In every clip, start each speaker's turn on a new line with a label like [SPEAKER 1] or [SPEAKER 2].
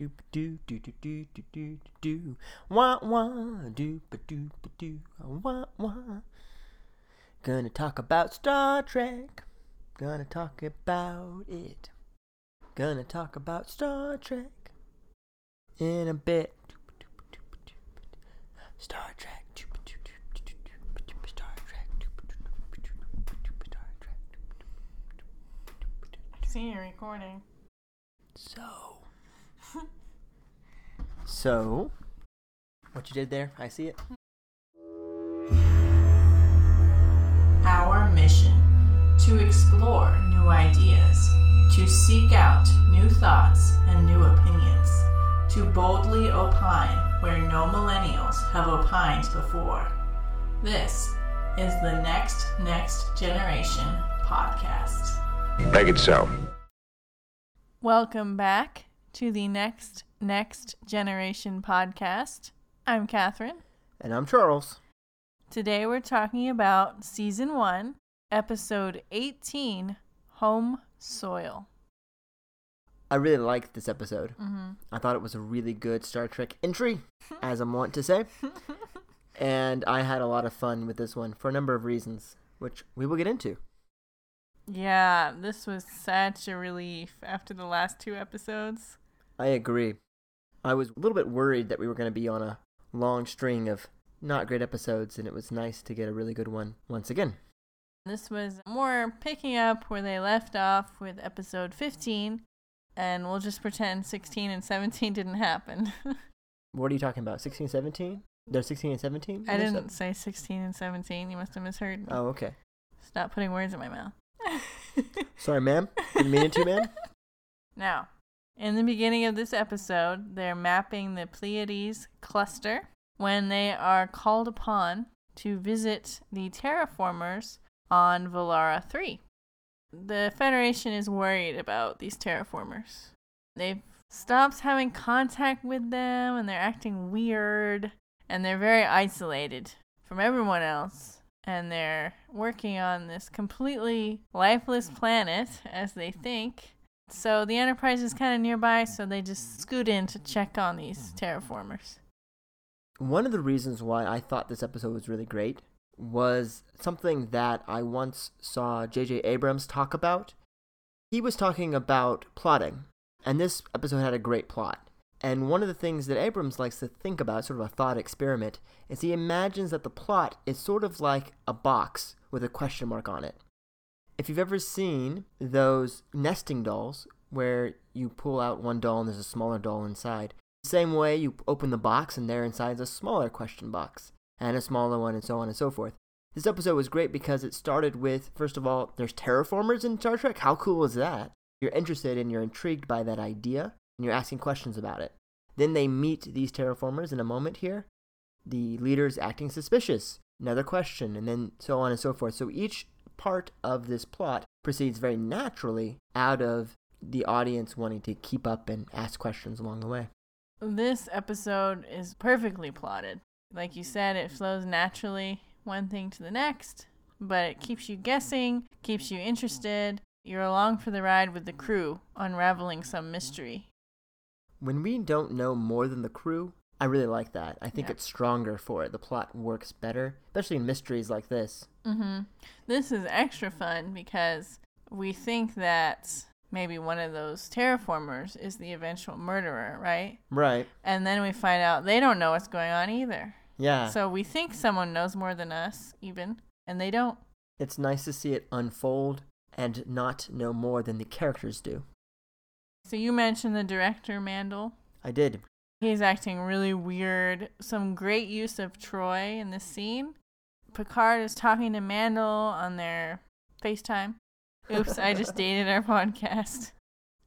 [SPEAKER 1] Do do do do do do do do wah wah do ba do ba do wah wah. Gonna talk about Star Trek. Gonna talk about it. Gonna talk about Star Trek in a bit. Star Trek. Star Trek. Star Trek.
[SPEAKER 2] See, you're recording.
[SPEAKER 1] So. So. What you did there? I see it.
[SPEAKER 2] Our mission to explore new ideas, to seek out new thoughts and new opinions, to boldly opine where no millennials have opined before. This is the Next Next Generation podcast.
[SPEAKER 3] Make it so.
[SPEAKER 2] Welcome back to the Next Next Generation podcast. I'm Catherine.
[SPEAKER 1] And I'm Charles.
[SPEAKER 2] Today we're talking about season 1, episode 18, Home Soil.
[SPEAKER 1] I really liked this episode.
[SPEAKER 2] Mm-hmm.
[SPEAKER 1] I thought it was a really good Star Trek entry, as I'm wont to say. and I had a lot of fun with this one for a number of reasons, which we will get into.
[SPEAKER 2] Yeah, this was such a relief after the last two episodes.
[SPEAKER 1] I agree. I was a little bit worried that we were going to be on a long string of not great episodes, and it was nice to get a really good one once again.
[SPEAKER 2] This was more picking up where they left off with episode 15, and we'll just pretend 16 and 17 didn't happen.
[SPEAKER 1] What are you talking about? 16, 17? They're 16 and 17?
[SPEAKER 2] I didn't say 16 and 17. You must have misheard me.
[SPEAKER 1] Oh, okay.
[SPEAKER 2] Stop putting words in my mouth.
[SPEAKER 1] Sorry, ma'am. Didn't mean it to, ma'am.
[SPEAKER 2] Now, in the beginning of this episode, they're mapping the Pleiades cluster when they are called upon to visit the terraformers on Velara 3. The Federation is worried about these terraformers. They've stopped having contact with them and they're acting weird and they're very isolated from everyone else. And they're working on this completely lifeless planet, as they think. So the Enterprise is kind of nearby, so they just scoot in to check on these terraformers.
[SPEAKER 1] One of the reasons why I thought this episode was really great was something that I once saw J.J. Abrams talk about. He was talking about plotting, and this episode had a great plot. And one of the things that Abrams likes to think about, sort of a thought experiment, is he imagines that the plot is sort of like a box with a question mark on it. If you've ever seen those nesting dolls where you pull out one doll and there's a smaller doll inside, The same way you open the box and there inside is a smaller question box and a smaller one and so on and so forth. This episode was great because it started with first of all, there's terraformers in Star Trek. How cool is that? You're interested and you're intrigued by that idea and you're asking questions about it. Then they meet these terraformers in a moment here. The leader's acting suspicious. Another question, and then so on and so forth. So each part of this plot proceeds very naturally out of the audience wanting to keep up and ask questions along the way.
[SPEAKER 2] This episode is perfectly plotted. Like you said, it flows naturally, one thing to the next, but it keeps you guessing, keeps you interested. You're along for the ride with the crew, unraveling some mystery.
[SPEAKER 1] When we don't know more than the crew, I really like that. I think
[SPEAKER 2] Yeah.
[SPEAKER 1] it's stronger for it. The plot works better, especially in mysteries like this.
[SPEAKER 2] hmm This is extra fun because we think that maybe one of those terraformers is the eventual murderer, right?
[SPEAKER 1] Right.
[SPEAKER 2] And then we find out they don't know what's going on either.
[SPEAKER 1] Yeah.
[SPEAKER 2] So we think someone knows more than us, even, and they don't.
[SPEAKER 1] it's nice to see it unfold and not know more than the characters do.
[SPEAKER 2] So you mentioned the director, Mandel.
[SPEAKER 1] I did.
[SPEAKER 2] He's acting really weird. Some great use of Troi in this scene. Picard is talking to Mandel on their FaceTime. Oops, I just dated our podcast.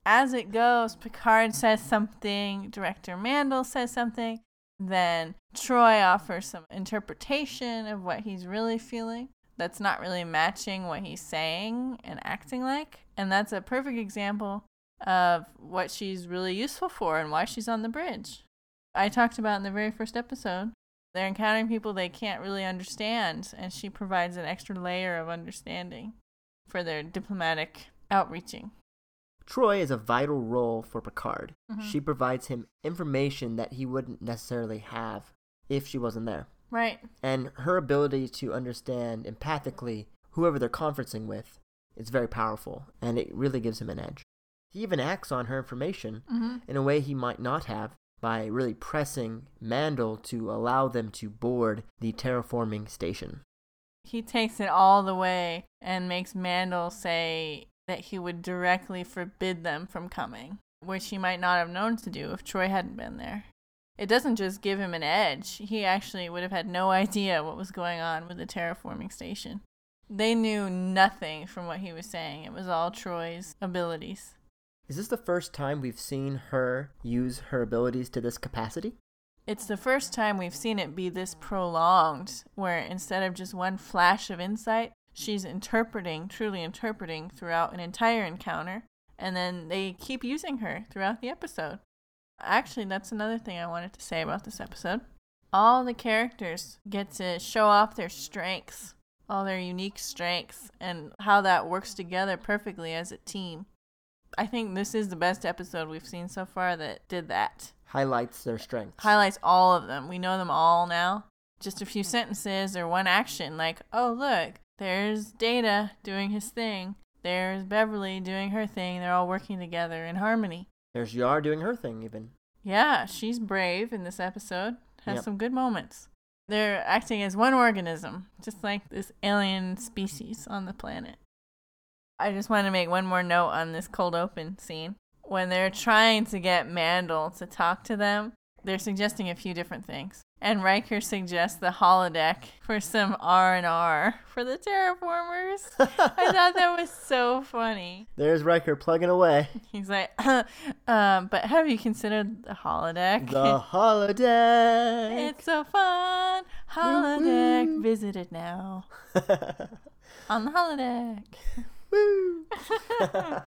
[SPEAKER 2] As it goes, Picard says something, director Mandel says something, then Troi offers some interpretation of what he's really feeling that's not really matching what he's saying and acting like. And that's a perfect example of what she's really useful for and why she's on the bridge. I talked about in the very first episode. They're encountering people they can't really understand, and she provides an extra layer of understanding for their diplomatic outreaching.
[SPEAKER 1] Troi is a vital role for Picard.
[SPEAKER 2] Mhm.
[SPEAKER 1] She provides him information that he wouldn't necessarily have if she wasn't there.
[SPEAKER 2] Right.
[SPEAKER 1] And her ability to understand empathically whoever they're conferencing with is very powerful, and it really gives him an edge. He even acts on her information
[SPEAKER 2] hmm
[SPEAKER 1] in a way he might not have by really pressing Mandel to allow them to board the terraforming station.
[SPEAKER 2] He takes it all the way and makes Mandel say that he would directly forbid them from coming, which he might not have known to do if Troi hadn't been there. It doesn't just give him an edge, he actually would have had no idea what was going on with the terraforming station. They knew nothing from what he was saying, it was all Troi's abilities.
[SPEAKER 1] Is this the first time we've seen her use her abilities to this capacity?
[SPEAKER 2] It's the first time we've seen it be this prolonged, where instead of just one flash of insight, she's interpreting, truly interpreting throughout an entire encounter, and then they keep using her throughout the episode. Actually, that's another thing I wanted to say about this episode. All the characters get to show off their strengths, all their unique strengths, and how that works together perfectly as a team. I think this is the best episode we've seen so far that did that
[SPEAKER 1] Highlights their strengths.
[SPEAKER 2] highlights all of them. We know them all now. Just a few sentences or one action, like, oh, look, there's Data doing his thing. There's Beverly doing her thing. They're all working together in harmony.
[SPEAKER 1] There's Yar doing her thing, even.
[SPEAKER 2] Yeah, she's brave in this episode. Has
[SPEAKER 1] Yep.
[SPEAKER 2] some good moments. They're acting as one organism, just like this alien species on the planet. I just want to make one more note on this cold open scene. When they're trying to get Mandel to talk to them, they're suggesting a few different things. And Riker suggests the holodeck for some R and R for the terraformers. I thought that was so funny.
[SPEAKER 1] There's Riker plugging away.
[SPEAKER 2] He's like, um, but have you considered the holodeck?
[SPEAKER 1] The holiday.
[SPEAKER 2] It's so fun. Holodeck
[SPEAKER 1] Woo-woo.
[SPEAKER 2] visited now on the holodeck.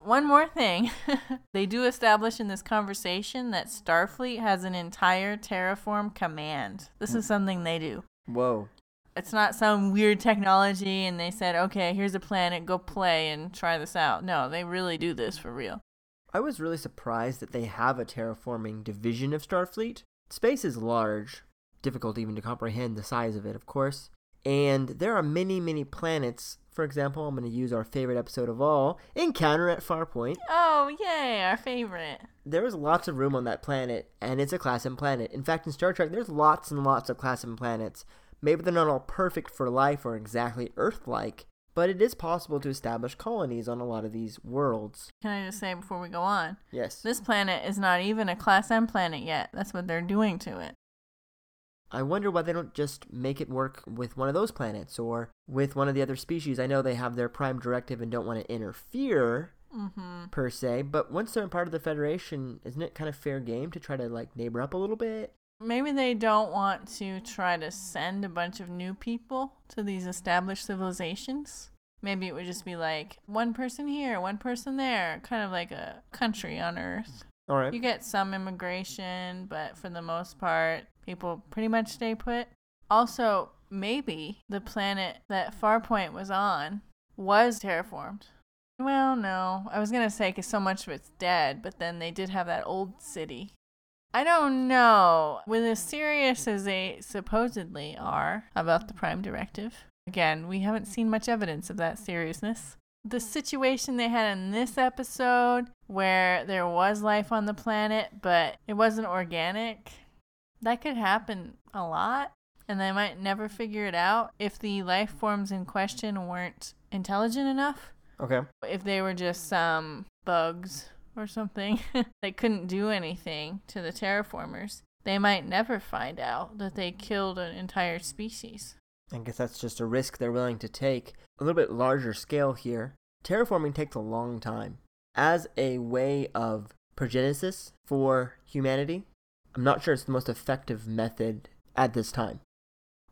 [SPEAKER 2] One more thing. they do establish in this conversation that Starfleet has an entire terraform command. This is something they do.
[SPEAKER 1] Whoa.
[SPEAKER 2] It's not some weird technology and they said, okay, here's a planet, go play and try this out. No, they really do this for real.
[SPEAKER 1] I was really surprised that they have a terraforming division of Starfleet. Space is large, difficult even to comprehend the size of it, of course. And there are many, many planets. For example, I'm going to use our favorite episode of all, Encounter at Farpoint.
[SPEAKER 2] Oh, yay, our favorite.
[SPEAKER 1] There is lots of room on that planet, and it's a class M planet. In fact, in Star Trek, there's lots and lots of class M planets. Maybe they're not all perfect for life or exactly Earth like, but it is possible to establish colonies on a lot of these worlds.
[SPEAKER 2] Can I just say before we go on?
[SPEAKER 1] Yes.
[SPEAKER 2] This planet is not even a Class M planet yet. That's what they're doing to it.
[SPEAKER 1] I wonder why they don't just make it work with one of those planets or with one of the other species. I know they have their prime directive and don't want to interfere
[SPEAKER 2] Mm-hmm.
[SPEAKER 1] per se, but once they're part of the Federation, isn't it kind of fair game to try to like neighbor up a little bit?
[SPEAKER 2] Maybe they don't want to try to send a bunch of new people to these established civilizations. Maybe it would just be like one person here, one person there, kind of like a country on Earth.
[SPEAKER 1] All right.
[SPEAKER 2] You get some immigration, but for the most part, people pretty much stay put. Also, maybe the planet that Farpoint was on was terraformed. Well, no. I was going to say because so much of it's dead, but then they did have that old city. I don't know. With as serious as they supposedly are about the Prime Directive, again, we haven't seen much evidence of that seriousness. The situation they had in this episode, where there was life on the planet, but it wasn't organic, that could happen a lot, and they might never figure it out if the life forms in question weren't intelligent enough
[SPEAKER 1] Okay.
[SPEAKER 2] if they were just some bugs or something that couldn't do anything to the terraformers, they might never find out that they killed an entire species.
[SPEAKER 1] I guess that's just a risk they're willing to take. A little bit larger scale here. Terraforming takes a long time. As a way of progenesis for humanity, I'm not sure it's the most effective method at this time.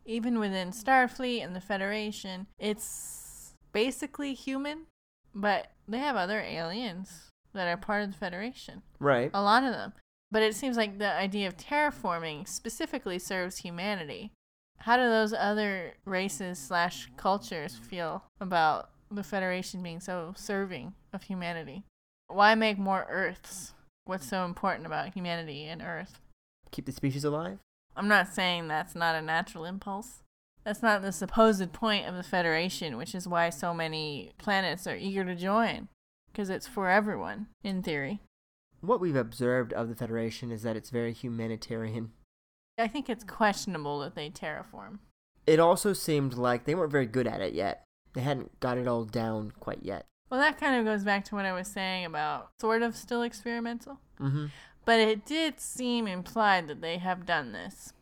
[SPEAKER 2] Even within Starfleet and the Federation, it's basically human, but they have other aliens that are part of the Federation.
[SPEAKER 1] Right.
[SPEAKER 2] A lot of them. But it seems like the idea of terraforming specifically serves humanity. How do those other races slash cultures feel about the Federation being so serving of humanity? Why make more Earths? What's so important about humanity and Earth?
[SPEAKER 1] Keep the species alive?
[SPEAKER 2] I'm not saying that's not a natural impulse. That's not the supposed point of the Federation, which is why so many planets are eager to join. Because it's for everyone, in theory.
[SPEAKER 1] What we've observed of the Federation is that it's very humanitarian.
[SPEAKER 2] I think it's questionable that they terraform.
[SPEAKER 1] It also seemed like they weren't very good at it yet. They hadn't got it all down quite yet.
[SPEAKER 2] Well, that kind of goes back to what I was saying about sort of still experimental.
[SPEAKER 1] Mm-hmm.
[SPEAKER 2] But it did seem implied that they have done this.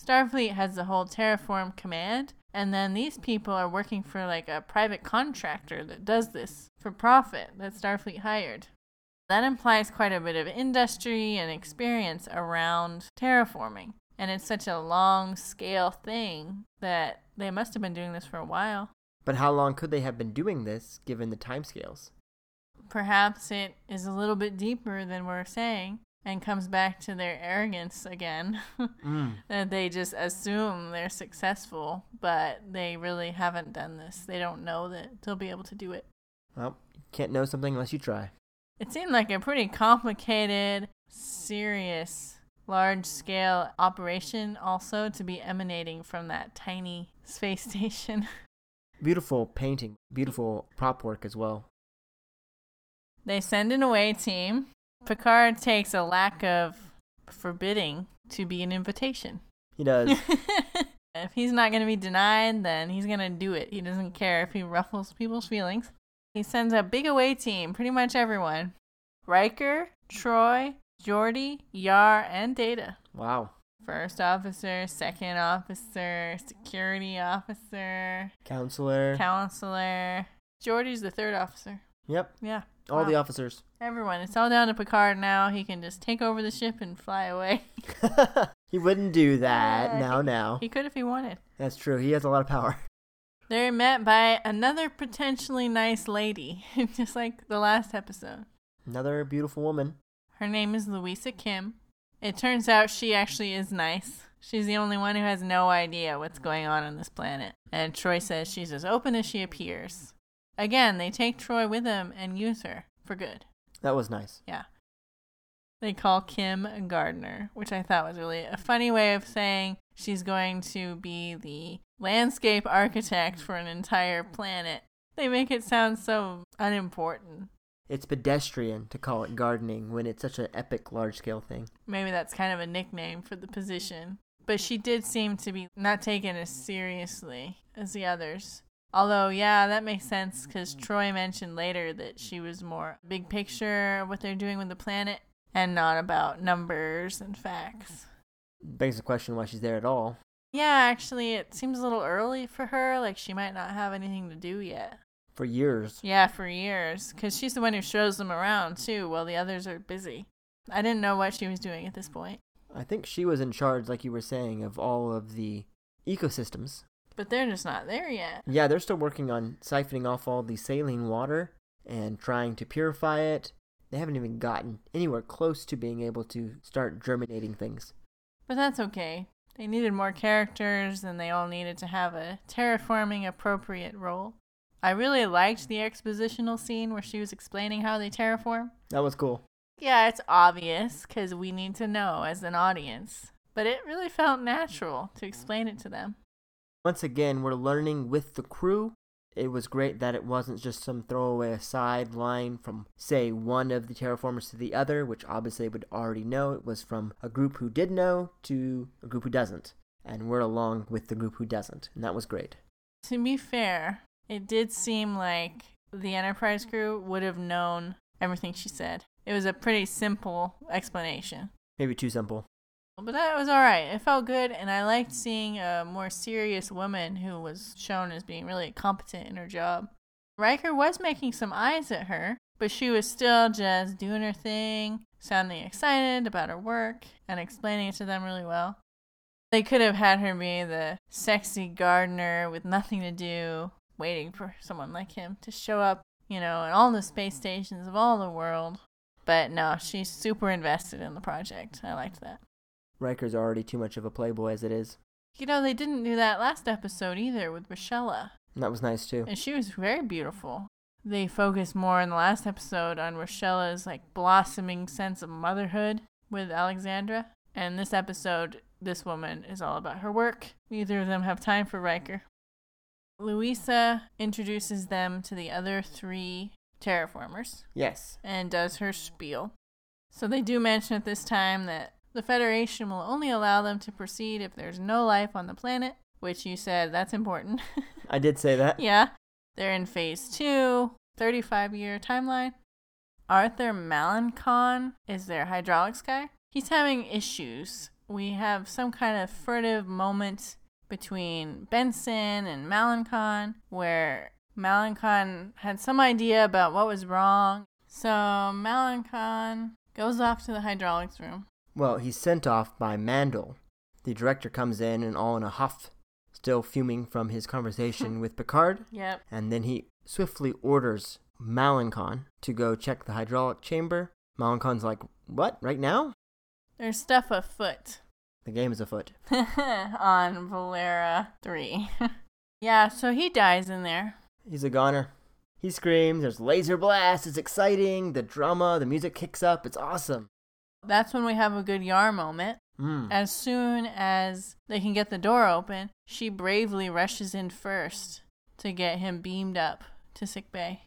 [SPEAKER 2] Starfleet has the whole Terraform command, and then these people are working for like a private contractor that does this for profit that Starfleet hired. That implies quite a bit of industry and experience around terraforming. And it's such a long scale thing that they must have been doing this for a while.
[SPEAKER 1] But how long could they have been doing this given the timescales?
[SPEAKER 2] Perhaps it is a little bit deeper than we're saying and comes back to their arrogance again.
[SPEAKER 1] Mm.
[SPEAKER 2] that they just assume they're successful, but they really haven't done this. They don't know that they'll be able to do it.
[SPEAKER 1] Well, you can't know something unless you try.
[SPEAKER 2] It seemed like a pretty complicated, serious, large scale operation, also to be emanating from that tiny space station.
[SPEAKER 1] Beautiful painting, beautiful prop work as well.
[SPEAKER 2] They send an away team. Picard takes a lack of forbidding to be an invitation.
[SPEAKER 1] He does.
[SPEAKER 2] if he's not going to be denied, then he's going to do it. He doesn't care if he ruffles people's feelings. He sends a big away team, pretty much everyone. Riker, Troi, Geordi, Yar, and Data.
[SPEAKER 1] wow.
[SPEAKER 2] First officer, second officer, security officer,
[SPEAKER 1] Counselor.
[SPEAKER 2] counselor. Geordi's the third officer.
[SPEAKER 1] yep.
[SPEAKER 2] Yeah.
[SPEAKER 1] All
[SPEAKER 2] Wow.
[SPEAKER 1] the officers.
[SPEAKER 2] Everyone. It's all down to Picard now. He can just take over the ship and fly away.
[SPEAKER 1] he wouldn't do that.
[SPEAKER 2] Uh,
[SPEAKER 1] now, now.
[SPEAKER 2] He could if he wanted.
[SPEAKER 1] That's true. He has a lot of power.
[SPEAKER 2] They're met by another potentially nice lady, just like the last episode.
[SPEAKER 1] Another beautiful woman.
[SPEAKER 2] Her name is Louisa Kim. It turns out she actually is nice. She's the only one who has no idea what's going on on this planet. And Troi says she's as open as she appears. Again, they take Troi with them and use her for good.
[SPEAKER 1] That was nice.
[SPEAKER 2] Yeah. They call Kim Gardner, which I thought was really a funny way of saying she's going to be the landscape architect for an entire planet. They make it sound so unimportant.
[SPEAKER 1] It's pedestrian to call it gardening when it's such an epic large scale thing.
[SPEAKER 2] Maybe that's kind of a nickname for the position. But she did seem to be not taken as seriously as the others. Although, yeah, that makes sense because Troi mentioned later that she was more big picture what they're doing with the planet and not about numbers and facts.
[SPEAKER 1] Begs the question why she's there at all.
[SPEAKER 2] Yeah, actually, it seems a little early for her. Like, she might not have anything to do yet.
[SPEAKER 1] For years.
[SPEAKER 2] Yeah, for years. Because she's the one who shows them around, too, while the others are busy. I didn't know what she was doing at this point.
[SPEAKER 1] I think she was in charge, like you were saying, of all of the ecosystems.
[SPEAKER 2] But they're just not there yet.
[SPEAKER 1] Yeah, they're still working on siphoning off all the saline water and trying to purify it. They haven't even gotten anywhere close to being able to start germinating things.
[SPEAKER 2] But that's okay. They needed more characters, and they all needed to have a terraforming appropriate role. I really liked the expositional scene where she was explaining how they terraform.
[SPEAKER 1] That was cool.
[SPEAKER 2] Yeah, it's obvious because we need to know as an audience, but it really felt natural to explain it to them.
[SPEAKER 1] Once again, we're learning with the crew. It was great that it wasn't just some throwaway aside line from, say, one of the terraformers to the other, which obviously would already know. It was from a group who did know to a group who doesn't. And we're along with the group who doesn't. And that was great.
[SPEAKER 2] To be fair, it did seem like the Enterprise crew would have known everything she said. It was a pretty simple explanation.
[SPEAKER 1] Maybe too simple.
[SPEAKER 2] But that was alright. It felt good, and I liked seeing a more serious woman who was shown as being really competent in her job. Riker was making some eyes at her, but she was still just doing her thing, sounding excited about her work, and explaining it to them really well. They could have had her be the sexy gardener with nothing to do, waiting for someone like him to show up, you know, in all the space stations of all the world. But no, she's super invested in the project. I liked that.
[SPEAKER 1] Riker's already too much of a playboy as it is.
[SPEAKER 2] You know, they didn't do that last episode either with
[SPEAKER 1] Rashella. That was nice too.
[SPEAKER 2] And she was very beautiful. They focused more in the last episode on Rashella's like blossoming sense of motherhood with Alexandra. And this episode, this woman is all about her work. Neither of them have time for Riker. Louisa introduces them to the other three terraformers
[SPEAKER 1] Yes.
[SPEAKER 2] and does her spiel. So they do mention at this time that the Federation will only allow them to proceed if there's no life on the planet, which you said that's important.
[SPEAKER 1] I did say that.
[SPEAKER 2] yeah. They're in phase two, 35 year timeline. Arthur Malencon is their hydraulics guy. He's having issues. We have some kind of furtive moment between Benson and Malencon where Malencon had some idea about what was wrong. So Malencon goes off to the hydraulics room.
[SPEAKER 1] Well, he's sent off by Mandel. The director comes in and all in a huff, still fuming from his conversation with Picard,
[SPEAKER 2] Yep.
[SPEAKER 1] and then he swiftly orders Malencon to go check the hydraulic chamber. Malencon's like, What? Right now?
[SPEAKER 2] There's stuff afoot
[SPEAKER 1] The game is afoot.
[SPEAKER 2] on Velara 3. yeah, so he dies in there.
[SPEAKER 1] He's a goner. He screams, there's laser blast, it's exciting, the drama, the music kicks up, it's awesome.
[SPEAKER 2] That's when we have a good Yar moment.
[SPEAKER 1] Mm.
[SPEAKER 2] As soon as they can get the door open, she bravely rushes in first to get him beamed up to sick bay.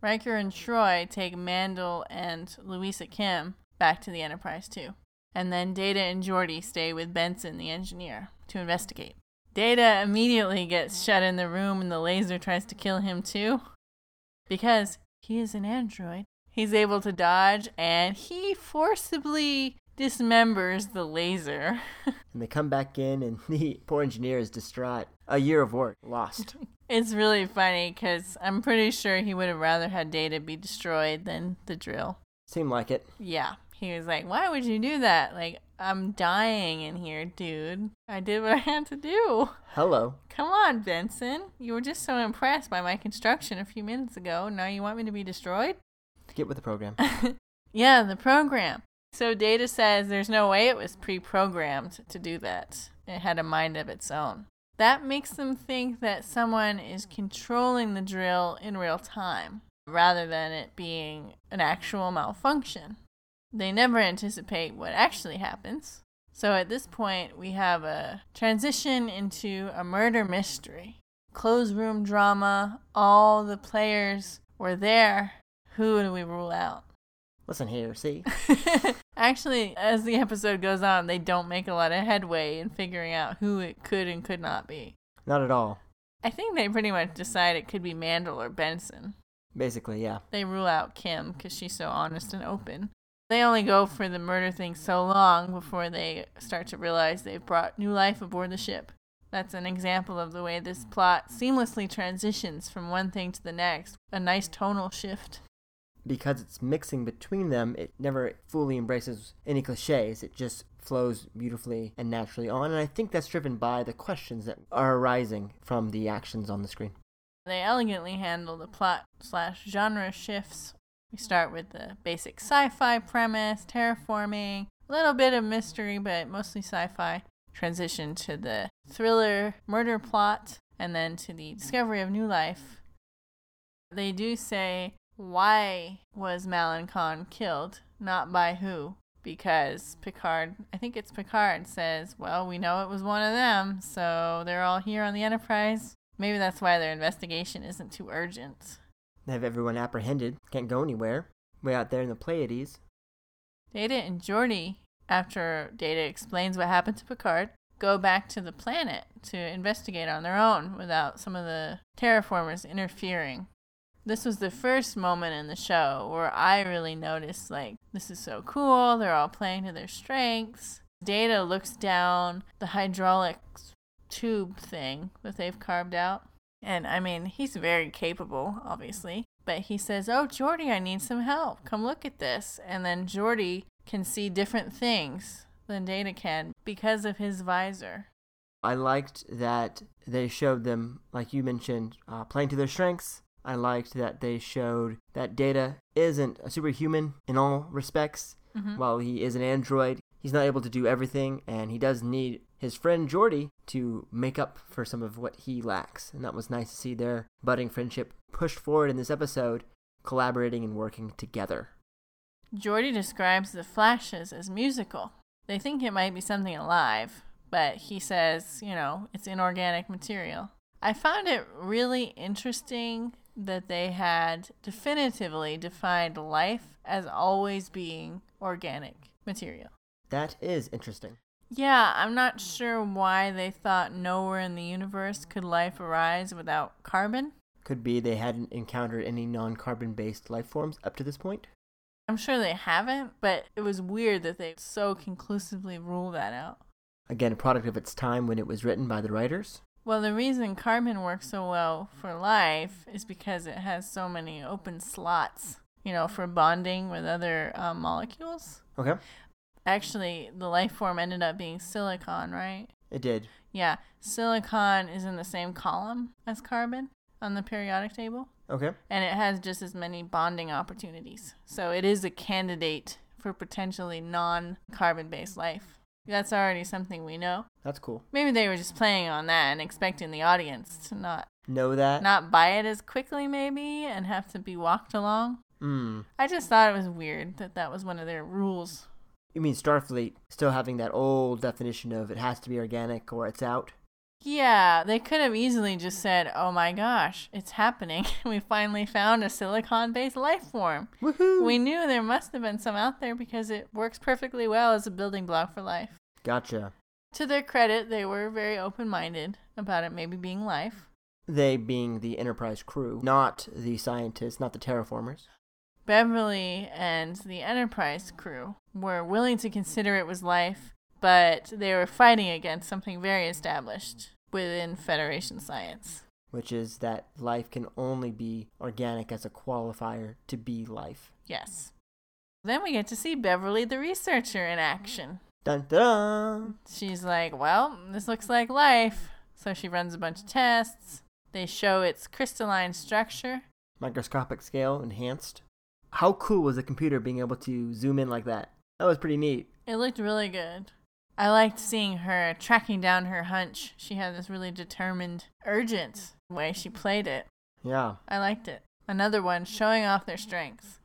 [SPEAKER 2] Riker and Troi take Mandel and Louisa Kim back to the Enterprise too. And then Data and Geordi stay with Benson, the engineer, to investigate. Data immediately gets shut in the room and the laser tries to kill him too. Because he is an android. He's able to dodge and he forcibly dismembers the laser.
[SPEAKER 1] And they come back in, and the poor engineer is distraught. A year of work lost.
[SPEAKER 2] it's really funny because I'm pretty sure he would have rather had Data be destroyed than the drill.
[SPEAKER 1] Seemed like it.
[SPEAKER 2] Yeah. He was like, Why would you do that? Like, I'm dying in here, dude. I did what I had to do.
[SPEAKER 1] Hello.
[SPEAKER 2] Come on, Benson. You were just so impressed by my construction a few minutes ago. Now you want me to be destroyed?
[SPEAKER 1] Get with the program.
[SPEAKER 2] yeah, the program. So Data says there's no way it was pre programmed to do that. It had a mind of its own. That makes them think that someone is controlling the drill in real time rather than it being an actual malfunction. They never anticipate what actually happens. So at this point, we have a transition into a murder mystery. Closed room drama, all the players were there. Who do we rule out?
[SPEAKER 1] Listen here, see?
[SPEAKER 2] Actually, as the episode goes on, they don't make a lot of headway in figuring out who it could and could not be.
[SPEAKER 1] Not at all.
[SPEAKER 2] I think they pretty much decide it could be Mandel or Benson.
[SPEAKER 1] Basically, yeah.
[SPEAKER 2] They rule out Kim because she's so honest and open. They only go for the murder thing so long before they start to realize they've brought new life aboard the ship. That's an example of the way this plot seamlessly transitions from one thing to the next. A nice tonal shift.
[SPEAKER 1] Because it's mixing between them, it never fully embraces any cliches. It just flows beautifully and naturally on. And I think that's driven by the questions that are arising from the actions on the screen.
[SPEAKER 2] They elegantly handle the plot slash genre shifts. We start with the basic sci fi premise, terraforming, a little bit of mystery, but mostly sci fi. Transition to the thriller murder plot, and then to the discovery of new life. They do say, why was Malencon killed? Not by who? Because Picard, I think it's Picard, says, well, we know it was one of them, so they're all here on the Enterprise. Maybe that's why their investigation isn't too urgent.
[SPEAKER 1] Have everyone apprehended, can't go anywhere. Way out there in the Pleiades.
[SPEAKER 2] Data and Geordi, after Data explains what happened to Picard, go back to the planet to investigate on their own without some of the terraformers interfering. This was the first moment in the show where I really noticed, like, this is so cool. They're all playing to their strengths. Data looks down the hydraulics tube thing that they've carved out. And I mean, he's very capable, obviously. But he says, Oh, Geordi, I need some help. Come look at this. And then Geordi can see different things than Data can because of his visor.
[SPEAKER 1] I liked that they showed them, like you mentioned, uh, playing to their strengths. I liked that they showed that Data isn't a superhuman in all respects.
[SPEAKER 2] Mhm.
[SPEAKER 1] While he is an android, he's not able to do everything, and he does need his friend Geordi to make up for some of what he lacks. And that was nice to see their budding friendship pushed forward in this episode, collaborating and working together.
[SPEAKER 2] Geordi describes the flashes as musical. They think it might be something alive, but he says, you know, it's inorganic material. I found it really interesting that they had definitively defined life as always being organic material.
[SPEAKER 1] That is interesting.
[SPEAKER 2] Yeah, I'm not sure why they thought nowhere in the universe could life arise without carbon.
[SPEAKER 1] Could be they hadn't encountered any non carbon based life forms up to this point.
[SPEAKER 2] I'm sure they haven't, but it was weird that they so conclusively ruled that out.
[SPEAKER 1] Again, a product of its time when it was written by the writers.
[SPEAKER 2] Well, the reason carbon works so well for life is because it has so many open slots, you know, for bonding with other um, molecules.
[SPEAKER 1] Okay.
[SPEAKER 2] Actually, the life form ended up being silicon, right?
[SPEAKER 1] It did.
[SPEAKER 2] Yeah, silicon is in the same column as carbon on the periodic table,
[SPEAKER 1] Okay.
[SPEAKER 2] and it has just as many bonding opportunities. So it is a candidate for potentially non carbon based life. That's already something we know.
[SPEAKER 1] That's cool.
[SPEAKER 2] Maybe they were just playing on that and expecting the audience to not
[SPEAKER 1] Know that?
[SPEAKER 2] not buy it as quickly maybe and have to be walked along.
[SPEAKER 1] Hmm.
[SPEAKER 2] I just thought it was weird that that was one of their rules.
[SPEAKER 1] You mean Starfleet still having that old definition of it has to be organic or it's out?
[SPEAKER 2] Yeah, they could have easily just said, "Oh my gosh, it's happening. we finally found a silicon-based life form."
[SPEAKER 1] Woohoo!
[SPEAKER 2] We knew there must have been some out there because it works perfectly well as a building block for life.
[SPEAKER 1] Gotcha.
[SPEAKER 2] To their credit, they were very open-minded about it maybe being life.
[SPEAKER 1] They being the Enterprise crew, not the scientists, not the terraformers.
[SPEAKER 2] Beverly and the Enterprise crew were willing to consider it was life, but they were fighting against something very established within Federation science.
[SPEAKER 1] Which is that life can only be organic as a qualifier to be life.
[SPEAKER 2] Yes. Then we get to see Beverly the researcher in action.
[SPEAKER 1] Dun dun!
[SPEAKER 2] She's like, Well, this looks like life. So she runs a bunch of tests. They show its crystalline structure.
[SPEAKER 1] Microscopic scale enhanced. How cool was the computer being able to zoom in like that? That was pretty neat.
[SPEAKER 2] It looked really good. I liked seeing her tracking down her hunch. She had this really determined, urgent way she played it.
[SPEAKER 1] Yeah.
[SPEAKER 2] I liked it. Another one showing off their strengths.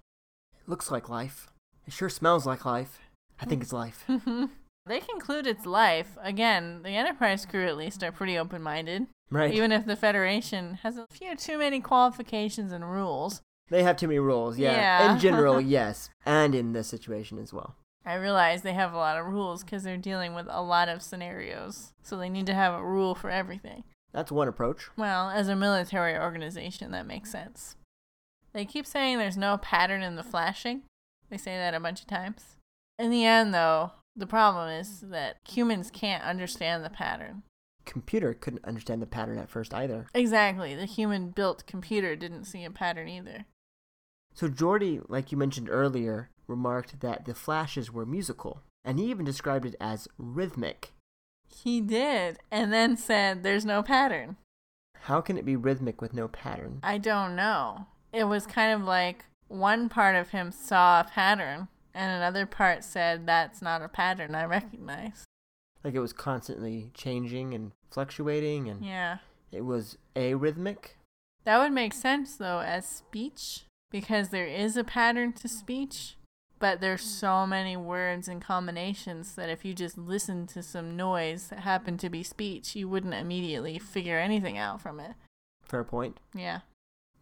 [SPEAKER 1] It looks like life. It sure smells like life. I think it's life.
[SPEAKER 2] they conclude it's life. Again, the Enterprise crew at least are pretty open minded.
[SPEAKER 1] Right.
[SPEAKER 2] Even if the Federation has a few too many qualifications and rules.
[SPEAKER 1] They have too many rules, yeah.
[SPEAKER 2] Yeah.
[SPEAKER 1] In general, yes. And in this situation as well.
[SPEAKER 2] I realize they have a lot of rules because they're dealing with a lot of scenarios. So they need to have a rule for everything.
[SPEAKER 1] That's one approach.
[SPEAKER 2] Well, as a military organization, that makes sense. They keep saying there's no pattern in the flashing. They say that a bunch of times. In the end, though, the problem is that humans can't understand the pattern.
[SPEAKER 1] Computer couldn't understand the pattern at first either.
[SPEAKER 2] Exactly. The human built computer didn't see a pattern either.
[SPEAKER 1] So Geordi, like you mentioned earlier, remarked that the flashes were musical, and he even described it as rhythmic.
[SPEAKER 2] He did, and then said there's no pattern.
[SPEAKER 1] How can it be rhythmic with no pattern?
[SPEAKER 2] I don't know. It was kind of like one part of him saw a pattern, and another part said that's not a pattern I recognize.
[SPEAKER 1] Like it was constantly changing and fluctuating, and
[SPEAKER 2] Yeah.
[SPEAKER 1] it was arrhythmic.
[SPEAKER 2] That would make sense though as speech because there is a pattern to speech, but there's so many words and combinations that if you just listen to some noise that happened to be speech, you wouldn't immediately figure anything out from it.
[SPEAKER 1] Fair point.
[SPEAKER 2] Yeah.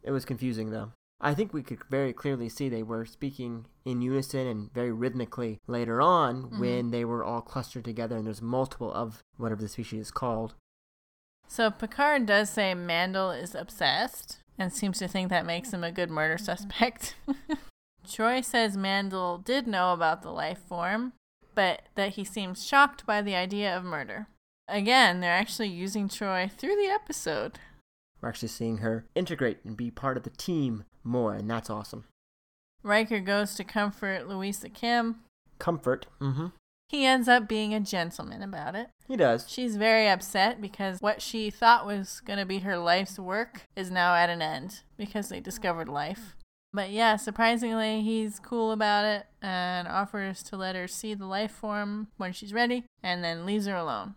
[SPEAKER 1] It was confusing though. I think we could very clearly see they were speaking in unison and very rhythmically later on
[SPEAKER 2] Mhm.
[SPEAKER 1] when they were all clustered together and there's multiple of whatever the species is called.
[SPEAKER 2] So Picard does say Mandel is obsessed and seems to think that makes him a good murder suspect. Troi says Mandel did know about the life form, but that he seems shocked by the idea of murder. Again, they're actually using Troi through the episode.
[SPEAKER 1] We're actually seeing her integrate and be part of the team more, and that's awesome.
[SPEAKER 2] Riker goes to comfort Louisa Kim.
[SPEAKER 1] Comfort. Mm-hmm.
[SPEAKER 2] He ends up being a gentleman about it.
[SPEAKER 1] He does.
[SPEAKER 2] She's very upset because what she thought was going to be her life's work is now at an end because they discovered life. But yeah, surprisingly, he's cool about it and offers to let her see the life form when she's ready and then leaves her alone.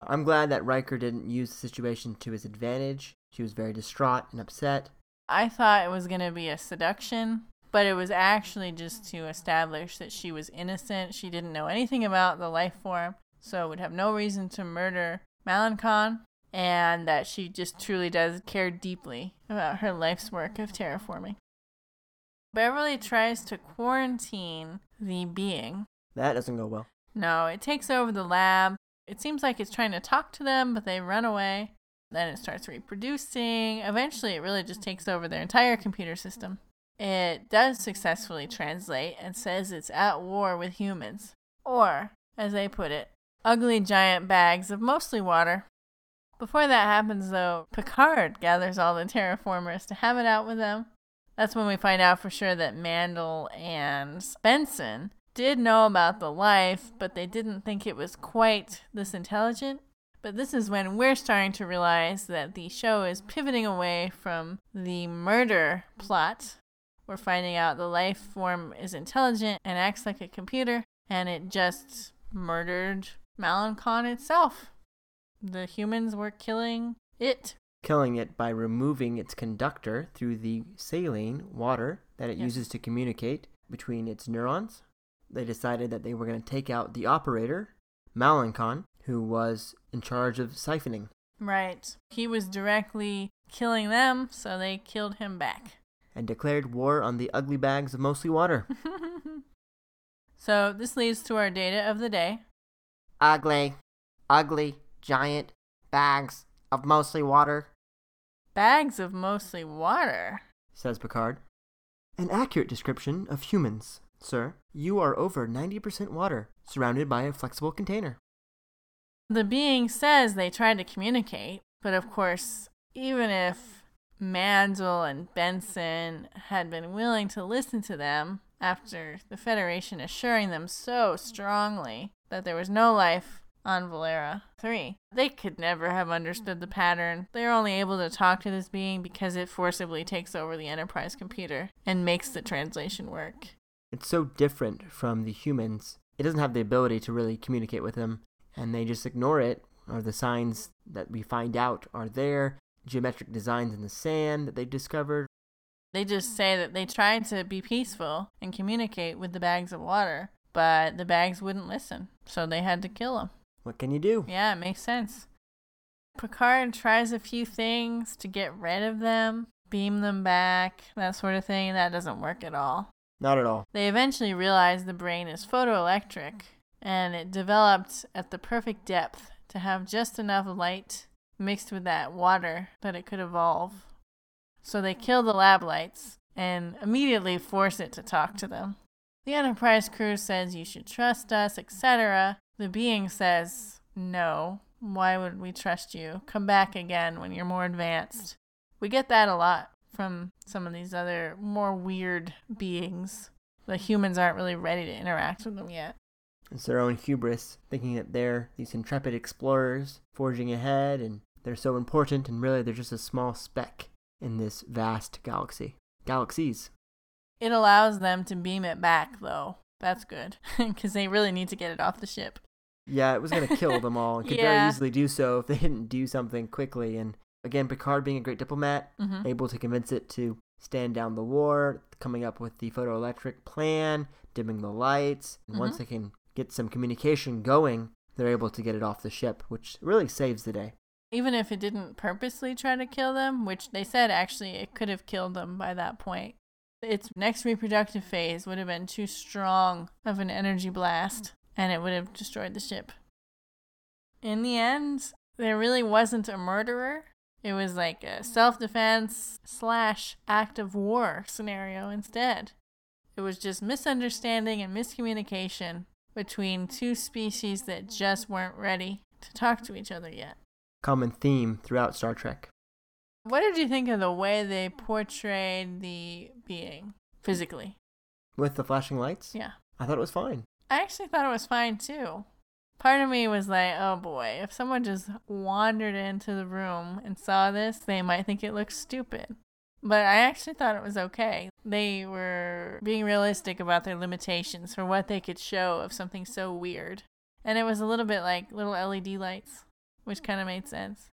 [SPEAKER 1] I'm glad that Riker didn't use the situation to his advantage. She was very distraught and upset.
[SPEAKER 2] I thought it was going to be a seduction, but it was actually just to establish that she was innocent. She didn't know anything about the life form, so would have no reason to murder Malencon, and that she just truly does care deeply about her life's work of terraforming. Beverly tries to quarantine the being.
[SPEAKER 1] That doesn't go well.
[SPEAKER 2] No, it takes over the lab. It seems like it's trying to talk to them, but they run away. Then it starts reproducing. Eventually, it really just takes over their entire computer system. It does successfully translate and says it's at war with humans. Or, as they put it, ugly giant bags of mostly water. Before that happens, though, Picard gathers all the terraformers to have it out with them. That's when we find out for sure that Mandel and Benson did know about the life, but they didn't think it was quite this intelligent. But this is when we're starting to realize that the show is pivoting away from the murder plot. We're finding out the life form is intelligent and acts like a computer, and it just murdered Malencon itself. The humans were killing it.
[SPEAKER 1] Killing it by removing its conductor through the saline water that it
[SPEAKER 2] Yes.
[SPEAKER 1] uses to communicate between its neurons. They decided that they were going to take out the operator, Malencon, who was in charge of siphoning,
[SPEAKER 2] Right. He was directly killing them, so they killed him back.
[SPEAKER 1] And declared war on the ugly bags of mostly water.
[SPEAKER 2] so this leads to our data of the day.
[SPEAKER 1] ugly, ugly, giant bags of mostly water,
[SPEAKER 2] Bags of mostly water.
[SPEAKER 1] says Picard. An accurate description of humans, sir. You are over 90% water, surrounded by a flexible container.
[SPEAKER 2] The being says they tried to communicate, but of course, even if Mandel and Benson had been willing to listen to them after the Federation assuring them so strongly that there was no life on Velara 3, they could never have understood the pattern. They're only able to talk to this being because it forcibly takes over the Enterprise computer and makes the translation work.
[SPEAKER 1] It's so different from the humans. It doesn't have the ability to really communicate with them, and they just ignore it, or the signs that we find out are there, geometric designs in the sand that they've discovered.
[SPEAKER 2] They just say that they tried to be peaceful and communicate with the bags of water, but the bags wouldn't listen, so they had to kill them.
[SPEAKER 1] What can you do?
[SPEAKER 2] Yeah, it makes sense. Picard tries a few things to get rid of them, beam them back, that sort of thing. That doesn't work at all.
[SPEAKER 1] Not at all.
[SPEAKER 2] They eventually realize the brain is photoelectric, and it developed at the perfect depth to have just enough light mixed with that water that it could evolve. So they kill the lab lights and immediately force it to talk to them. The Enterprise crew says you should trust us, etc. The being says, no, why would we trust you? Come back again when you're more advanced. We get that a lot from some of these other more weird beings. The humans aren't really ready to interact with them yet.
[SPEAKER 1] It's their own hubris, thinking that they're these intrepid explorers forging ahead and they're so important, and really they're just a small speck in this vast galaxy. Galaxies.
[SPEAKER 2] It allows them to beam it back, though. That's good, because they really need to get it off the ship.
[SPEAKER 1] Yeah, it was going to kill them all. It could very easily do so if they didn't do something quickly. And again, Picard being a great diplomat,
[SPEAKER 2] hmm
[SPEAKER 1] able to convince it to stand down the war, coming up with the photoelectric plan, dimming the lights. And once
[SPEAKER 2] Mhm.
[SPEAKER 1] they can get some communication going, they're able to get it off the ship, which really saves the day.
[SPEAKER 2] Even if it didn't purposely try to kill them, which they said actually it could have killed them by that point. Its next reproductive phase would have been too strong of an energy blast, and it would have destroyed the ship. In the end, there really wasn't a murderer. It was like a self defense slash act of war scenario instead. It was just misunderstanding and miscommunication between two species that just weren't ready to talk to each other yet.
[SPEAKER 1] Common theme throughout Star Trek.
[SPEAKER 2] What did you think of the way they portrayed the being physically?
[SPEAKER 1] With the flashing lights,
[SPEAKER 2] Yeah.
[SPEAKER 1] I thought it was fine.
[SPEAKER 2] I actually thought it was fine too. Part of me was like, oh boy, if someone just wandered into the room and saw this, they might think it looks stupid. But I actually thought it was okay. They were being realistic about their limitations for what they could show of something so weird. And it was a little bit like little LED lights, which kind of made sense.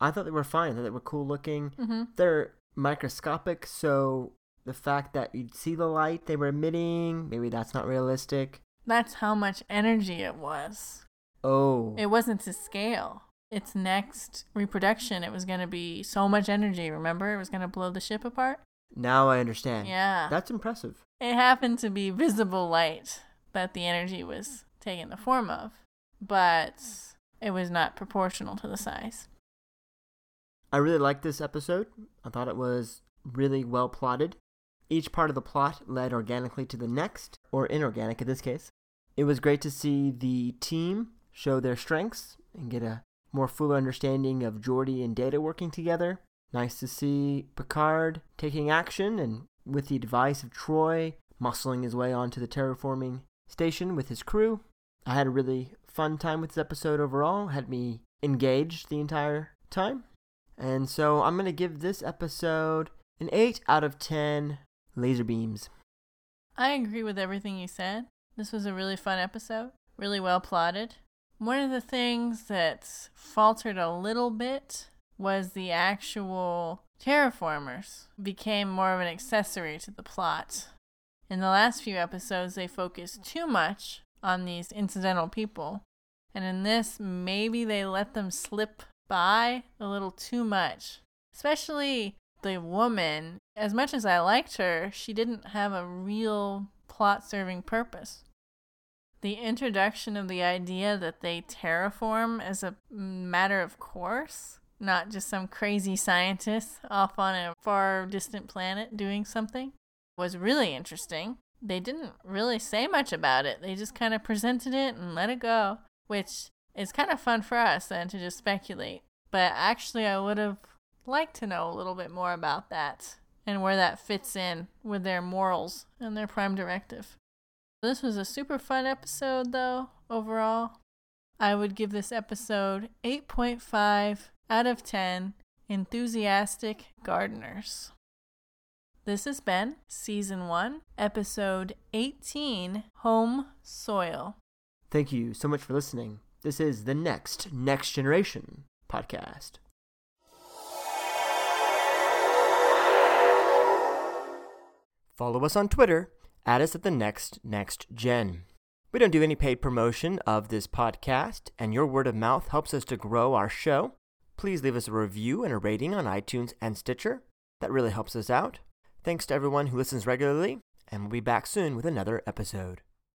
[SPEAKER 1] I thought they were fine. I thought they were cool looking.
[SPEAKER 2] hmm
[SPEAKER 1] They're microscopic, so the fact that you'd see the light they were emitting, maybe that's not realistic.
[SPEAKER 2] That's how much energy it was.
[SPEAKER 1] Oh.
[SPEAKER 2] It wasn't to scale. Its next reproduction, it was going to be so much energy. Remember? It was going to blow the ship apart.
[SPEAKER 1] now I understand.
[SPEAKER 2] Yeah.
[SPEAKER 1] That's impressive.
[SPEAKER 2] It happened to be visible light that the energy was taking the form of, but it was not proportional to the size.
[SPEAKER 1] I really liked this episode. I thought it was really well plotted. Each part of the plot led organically to the next, or inorganic in this case. It was great to see the team show their strengths and get a more full understanding of Geordi and Data working together. Nice to see Picard taking action and, with the advice of Troi, muscling his way onto the terraforming station with his crew. I had a really fun time with this episode overall, had me engaged the entire time. And so I'm going to give this episode an 8 out of 10 laser beams.
[SPEAKER 2] I agree with everything you said. This was a really fun episode, really well plotted. One of the things that faltered a little bit was the actual terraformers became more of an accessory to the plot. In the last few episodes, they focused too much on these incidental people. And in this, maybe they let them slip by a little too much. Especially the woman, as much as I liked her, she didn't have a real plot serving purpose. The introduction of the idea that they terraform as a matter of course, not just some crazy scientist off on a far distant planet doing something, was really interesting. They didn't really say much about it, they just kind of presented it and let it go, which is kind of fun for us then to just speculate. But actually, I would have liked to know a little bit more about that and where that fits in with their morals and their prime directive. This was a super fun episode, though, overall. I would give this episode 8.5 out of 10 enthusiastic gardeners. This has been Season 1, Episode 18 Home Soil.
[SPEAKER 1] Thank you so much for listening. This is the Next Next Generation podcast. Follow us on Twitter. Add us at the Next Next Gen. We don't do any paid promotion of this podcast, and your word of mouth helps us to grow our show. Please leave us a review and a rating on iTunes and Stitcher. That really helps us out. Thanks to everyone who listens regularly, and we'll be back soon with another episode.